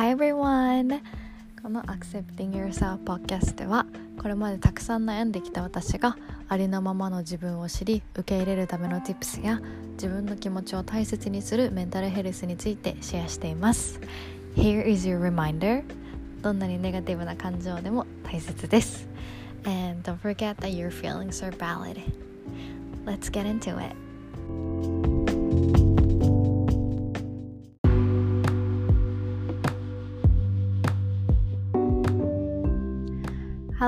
Hi everyone! この Accepting Yourself Podcast ではこれまでたくさん悩んできた私がありのままの自分を知り受け入れるための Tips や自分の気持ちを大切にするメンタルヘルスについてシェアしています Here is your reminder どんなにネガティブな感情でも大切です And don't forget that your feelings are valid Let's get into it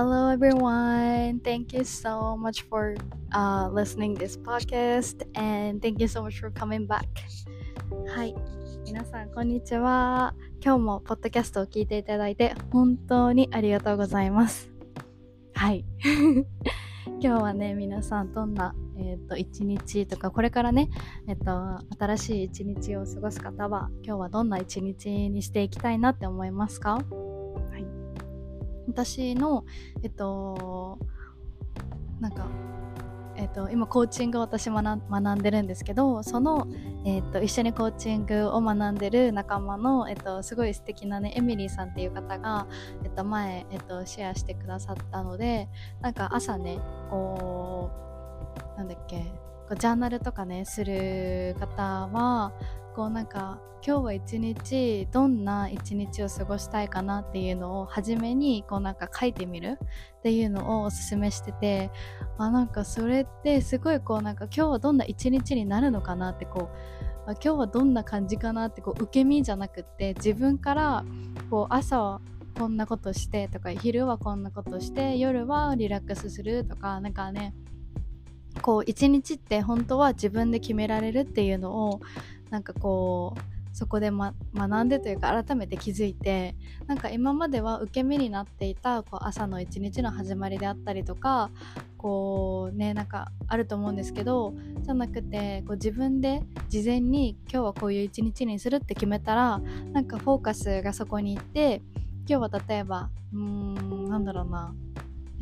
Hello everyone. Thank you so much for uh, listening this podcast and thank you so much for coming back. はい。皆さんこんにちは。今日もポッドキャストを聞いていただいて本当にありがとうございます。はい。今日はね、皆さんどんな、えーと、一日とか、これからね、えっ、ー、と、新しい一日を過ごす方は、今日はどんな一日にしていきたいなって思いますか？私のえっとなんかえっと、今コーチングを私学んでるんですけどその、えっと、一緒にコーチングを学んでる仲間の、えっと、すごい素敵なねエミリーさんっていう方が、えっと、前、えっと、シェアしてくださったのでなんか朝ねこうなんだっけこうジャーナルとかねする方はこうなんか今日は一日どんな一日を過ごしたいかなっていうのを初めにこうなんか書いてみるっていうのをおすすめしててあなんかそれってすごいこうなんか今日はどんな一日になるのかなってこう今日はどんな感じかなってこう受け身じゃなくって自分からこう朝はこんなことしてとか昼はこんなことして夜はリラックスするとかなんかねこう一日って本当は自分で決められるっていうのをなんかこうそこで、ま、学んでというか改めて気づいてなんか今までは受け身になっていたこう朝の一日の始まりであったりとかこうねなんかあると思うんですけどじゃなくてこう自分で事前に今日はこういう一日にするって決めたらなんかフォーカスがそこに行って今日は例えばうーんなんだろうな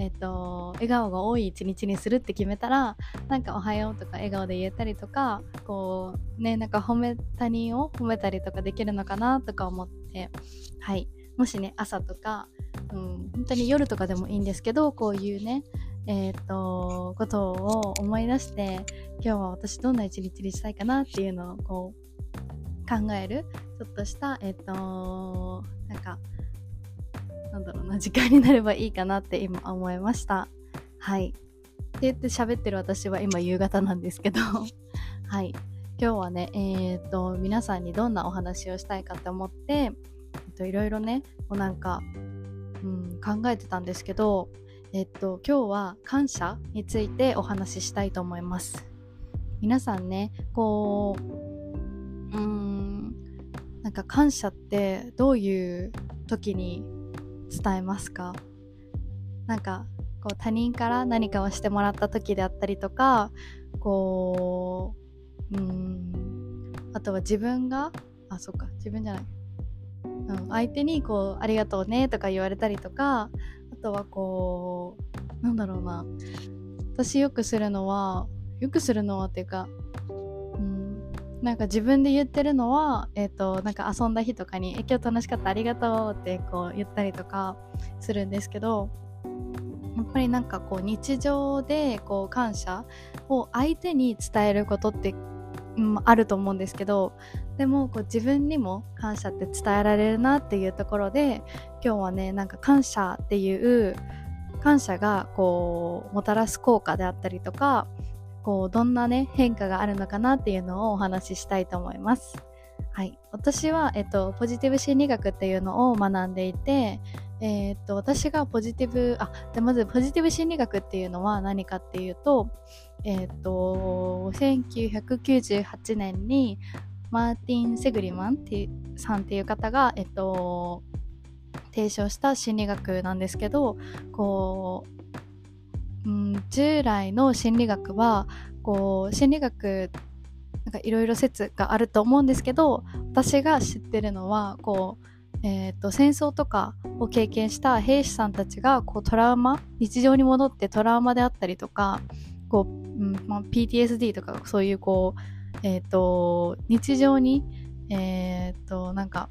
えっ、と笑顔が多い一日にするって決めたらなんか「おはよう」とか笑顔で言えたりとかこうねなんか褒め他人を褒めたりとかできるのかなとか思って。はい。もしね朝とか、うん、本当に夜とかでもいいんですけどこういうねえっ、ー、とことを思い出して今日は私どんな一日にしたいかなっていうのをこう考えるちょっとしたえっ、ー、となんかなんだろうな時間になればいいかなって今思いました。はい。って言って喋ってる私は今夕方なんですけど。はい。今日はねえっ、と皆さんにどんなお話をしたいかって思って、いろいろねこうなんか、うん、考えてたんですけどえっと今日は感謝についてお話ししたいと思います。皆さんねこううんなんか感謝ってどういう時に伝えますか？なんかこう他人から何かをしてもらった時であったりとかこううんあとは自分があそっか自分じゃない、うん、相手にこう「ありがとうね」とか言われたりとかあとはこうなんだろうな。私よくするのはよくするのはっていうかなんか自分で言ってるのは、え、ー、と、なんか遊んだ日とかに、今日楽しかった、ありがとうってこう言ったりとかするんですけど、やっぱりなんかこう日常でこう感謝を相手に伝えることって、あると思うんですけど、でもこう自分にも感謝って伝えられるなっていうところで、今日はね、なんか感謝っていう感謝がこうもたらす効果であったりとかこうどんなね変化があるのかなっていうのをお話ししたいと思います。はい、私は、えっと、ポジティブ心理学っていうのを学んでいて、えー、っと私がポジティブあでまずポジティブ心理学っていうのは何かっていうと,、えー、っと1998年にマーティン・セグリマンってさんっていう方が、えっと、提唱した心理学なんですけどこううん、従来の心理学はこう心理学なんかいろいろ説があると思うんですけど私が知ってるのはこう、えーと、戦争とかを経験した兵士さんたちがこうトラウマ日常に戻ってトラウマであったりとかこう、うんまあ、PTSD とかそういうこう、えーと、日常に、えーとなんか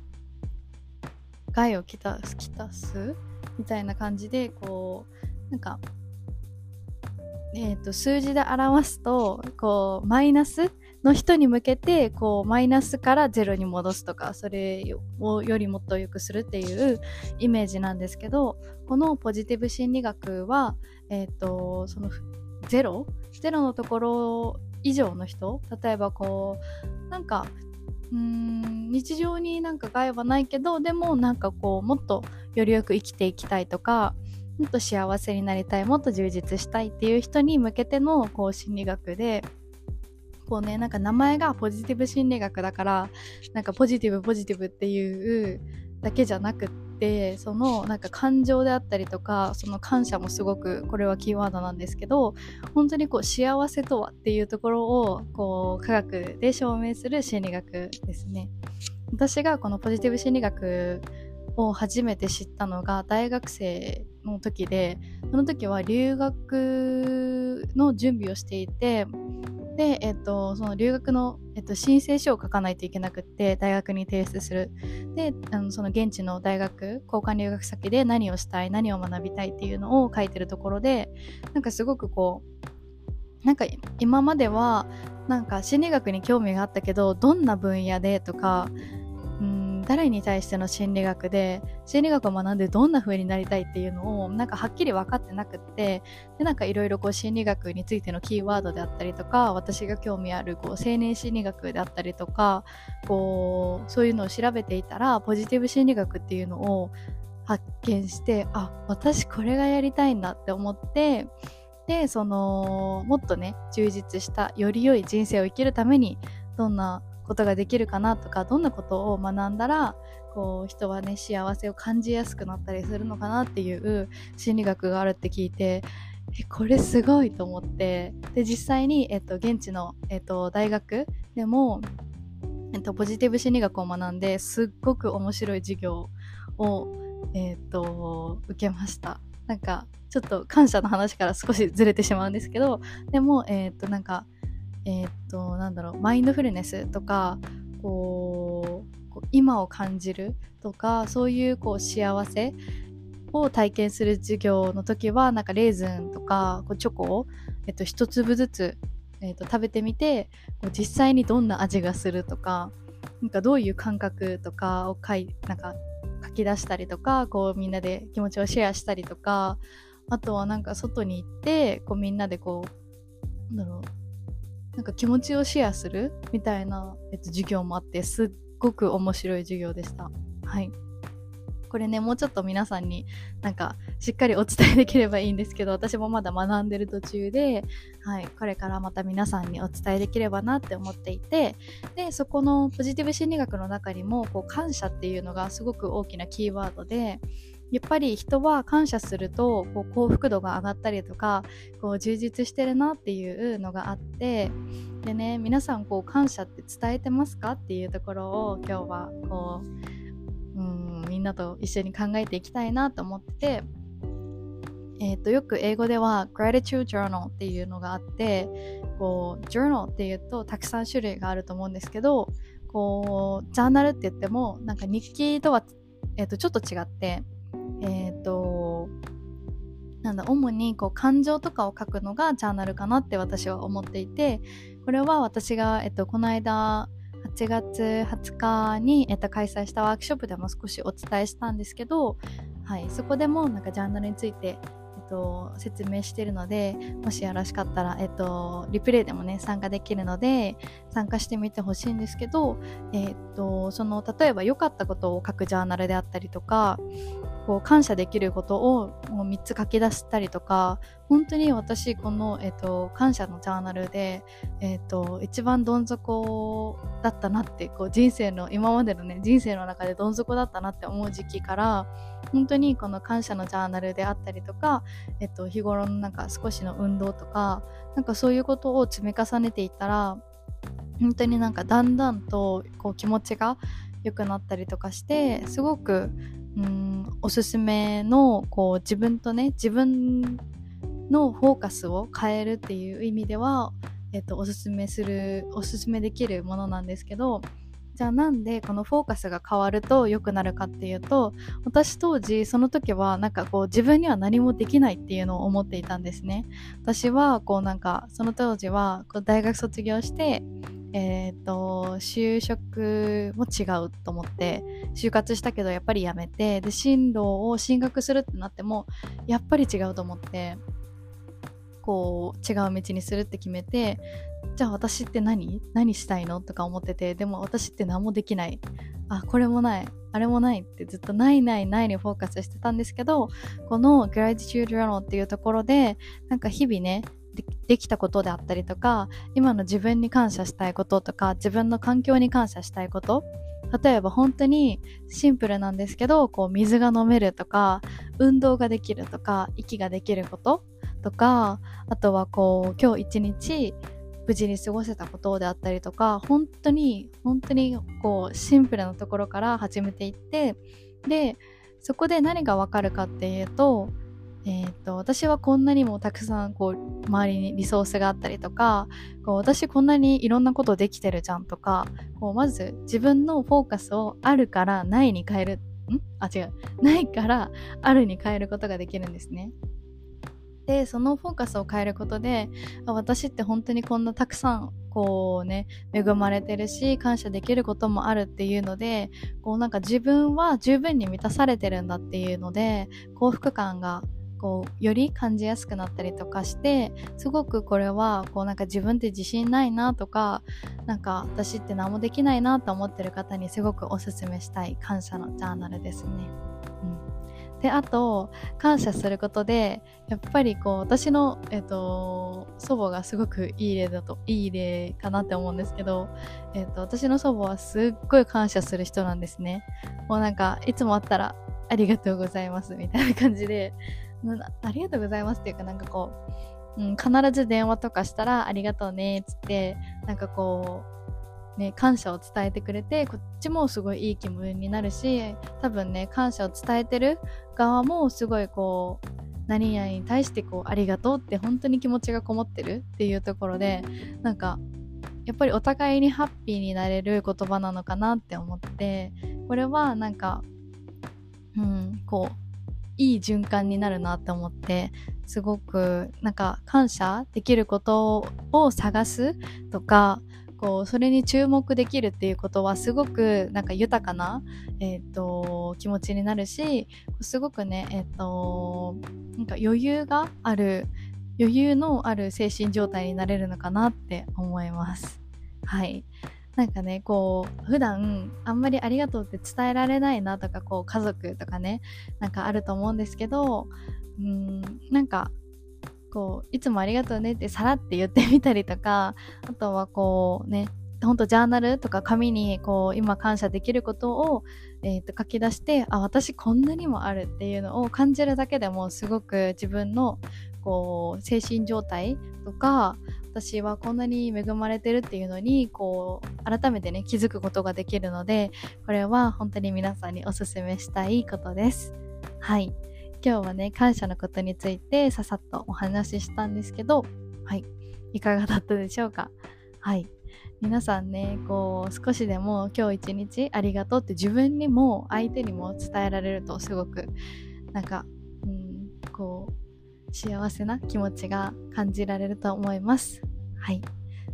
害をきたきたす？みたいな感じでこうなんか、えーと、数字で表すとこうマイナスの人に向けてこうマイナスからゼロに戻すとかそれをよりもっと良くするっていうイメージなんですけどこのポジティブ心理学は、えーと、そのゼロ？ゼロのところ以上の人？例えばこうなんかうん日常になんか害はないけどでもなんかこうもっとよりよく生きていきたいとかもっと幸せになりたいもっと充実したいっていう人に向けてのこう心理学でこうねなんか名前がポジティブ心理学だからなんかポジティブポジティブっていうだけじゃなくってそのなんか感情であったりとかその感謝もすごくこれはキーワードなんですけど本当にこう幸せとはっていうところをこう科学で証明する心理学ですね。私がこのポジティブ心理学を初めて知ったのが大学生の時でその時は留学の準備をしていてで、えっと、その留学の、えっと、申請書を書かないといけなくって大学に提出する。であのその現地の大学交換留学先で何をしたい何を学びたいっていうのを書いてるところでなんかすごくこうなんか今まではなんか心理学に興味があったけどどんな分野でとか誰に対しての心理学で心理学を学んでどんな風になりたいっていうのをなんかはっきり分かってなくってでなんかいろいろ心理学についてのキーワードであったりとか私が興味あるこう青年心理学であったりとかこうそういうのを調べていたらポジティブ心理学っていうのを発見してあ私これがやりたいんだって思ってでそのもっとね充実したより良い人生を生きるためにどんなことができるかなとかどんなことを学んだらこう人はね幸せを感じやすくなったりするのかなっていう心理学があるって聞いてえこれすごいと思ってで実際に、えっと、現地の、えっと、大学でも、えっと、ポジティブ心理学を学んですっごく面白い授業を、えっと、受けました。なんかちょっと感謝の話から少しずれてしまうんですけどでもえっとなんかえー、っとなんだろうマインドフルネスとかこう今を感じるとかそういうこう幸せを体験する授業の時はなんかレーズンとかこうチョコを、えっと、一粒ずつ、えっと、食べてみてこう実際にどんな味がするとかなんかどういう感覚とかを書いなんか書き出したりとかこうみんなで気持ちをシェアしたりとかあとはなんか外に行ってこうみんなでこうなんだろうなんか気持ちをシェアするみたいな、えっと、授業もあってすっごく面白い授業でした。はいこれねもうちょっと皆さんになんかしっかりお伝えできればいいんですけど私もまだ学んでる途中で、はい、これからまた皆さんにお伝えできればなって思っていてでそこのポジティブ心理学の中にもこう感謝っていうのがすごく大きなキーワードでやっぱり人は感謝するとこう幸福度が上がったりとかこう充実してるなっていうのがあってでね皆さんこう感謝って伝えてますか？っていうところを今日はこううんみんなと一緒に考えていきたいなと思ってて、えー、とよく英語では gratitude journal っていうのがあってこう journal っていうとたくさん種類があると思うんですけどこうジャーナルって言ってもなんか日記とは、えー、とちょっと違ってえっ、ー、となんだ主にこう感情とかを書くのがジャーナルかなって私は思っていてこれは私が、えっと、この間8月20日に、えっと、開催したワークショップでも少しお伝えしたんですけど、はい、そこでもなんかジャーナルについて、えっと、説明しているのでもしよろしかったら、えっと、リプレイでもね参加できるので参加してみてほしいんですけど、えっと、その例えば良かったことを書くジャーナルであったりとかこう感謝できることをもう3つ書き出したりとか本当に私この、えーと、感謝のジャーナルで、えーと、一番どん底だったなってこう人生の今までのね人生の中でどん底だったなって思う時期から本当にこの感謝のジャーナルであったりとか、えっ、と、日頃のなんか少しの運動とかなんかそういうことを積み重ねていったら本当になんかだんだんとこう気持ちが良くなったりとかしてすごくうんおすすめのこう自分とね自分のフォーカスを変えるっていう意味では、えっと、おすすめするおすすめできるものなんですけどじゃあなんでこのフォーカスが変わると良くなるかっていうと私当時その時はなんかこう自分には何もできないっていうのを思っていたんですね。私はこうなんかその当時はこう大学卒業してえっ、ー、と就職も違うと思って就活したけどやっぱりやめてで進路を進学するってなってもやっぱり違うと思ってこう違う道にするって決めてじゃあ私って何？何したいの？とか思っててでも私って何もできない。あこれもない。あれもないってずっとないないないにフォーカスしてたんですけどこの Gratitude Journal っていうところでなんか日々ねできたことであったりとか今の自分に感謝したいこととか自分の環境に感謝したいこと。例えば本当にシンプルなんですけどこう水が飲めるとか運動ができるとか息ができることとかあとはこう今日一日無事に過ごせたことであったりとか本当に本当にこうシンプルなところから始めていってでそこで何がわかるかっていうと,、えーと、私はこんなにもたくさんこう周りにリソースがあったりとかこう私こんなにいろんなことできてるじゃんとかこうまず自分のフォーカスをあるからないに変えるん？あ違うないからあるに変えることができるんですね。でそのフォーカスを変えることで私って本当にこんなたくさんこうね恵まれてるし感謝できることもあるっていうのでこうなんか自分は十分に満たされてるんだっていうので幸福感がこうより感じやすくなったりとかしてすごくこれはこうなんか自分って自信ないなとかなんか私って何もできないなと思ってる方にすごくおすすめしたい感謝のジャーナルですね。であと感謝することでやっぱりこう私の、えーと、祖母がすごくいい例だといい例かなって思うんですけど、えーと、私の祖母はすっごい感謝する人なんですねもうなんかいつも会ったらありがとうございますみたいな感じでありがとうございますっていうかなんかこう、うん、必ず電話とかしたらありがとうねっつってなんかこうね、感謝を伝えてくれてこっちもすごいいい気分になるし多分ね感謝を伝えてる側もすごいこう何々に対してこうありがとうって本当に気持ちがこもってるっていうところでなんかやっぱりお互いにハッピーになれる言葉なのかなって思ってこれはなんかうんこういい循環になるなって思ってすごくなんか感謝できることを探すとかこうそれに注目できるっていうことはすごくなんか豊かな、えーと、気持ちになるしすごくね、えーと、なんか余裕がある余裕のある精神状態になれるのかなって思います。はいなんかねこう普段あんまりありがとうって伝えられないなとかこう家族とかねなんかあると思うんですけどうんなんかこういつもありがとうねってさらって言ってみたりとかあとはこうねほんとジャーナルとか紙にこう今感謝できることを、えー、と書き出してあ私こんなにもあるっていうのを感じるだけでもすごく自分のこう精神状態とか私はこんなに恵まれてるっていうのにこう改めてね気づくことができるのでこれは本当に皆さんにおすすめしたいことです。はい今日はね、感謝のことについてささっとお話ししたんですけど、はい。いかがだったでしょうか？はい。皆さんね、こう、少しでも今日一日ありがとうって自分にも相手にも伝えられるとすごく、なんか、うん、こう、幸せな気持ちが感じられると思います。はい。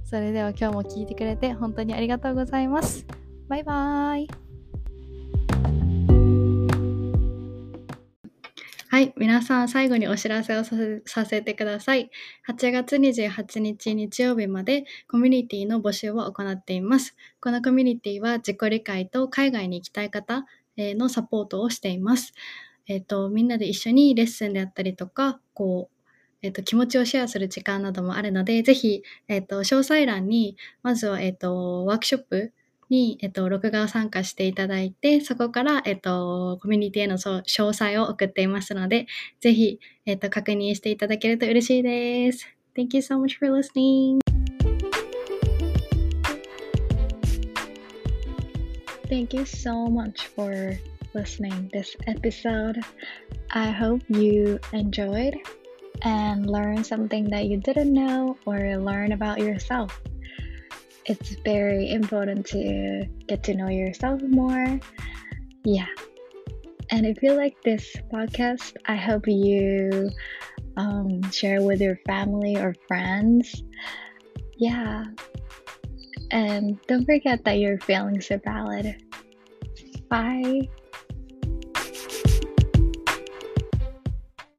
それでは今日も聞いてくれて本当にありがとうございます。バイバーイ。はい、皆さん最後にお知らせをさせてください。8月28日日曜日までコミュニティの募集を行っています。このコミュニティは自己理解と海外に行きたい方のサポートをしています。えっ、ー、と、みんなで一緒にレッスンであったりとか、こう、えっ、ー、と、気持ちをシェアする時間などもあるので、ぜひ、えっ、と、詳細欄に、まずは、えっ、と、ワークショップに、えっと、録画を参加していただいて、そこから、えっと、コミュニティへの詳細を送っていますので、ぜひ、えっと、確認していただけると嬉しいです。Thank you so much for listening. Thank you so much for listening this episode. I hope you enjoyed and learned something that you didn't know or learn about yourself. it's very important to get to know yourself more. Yeah. And if you like this podcast, I hope you um, share with your family or friends. Yeah. And don't forget that your feelings are valid. Bye.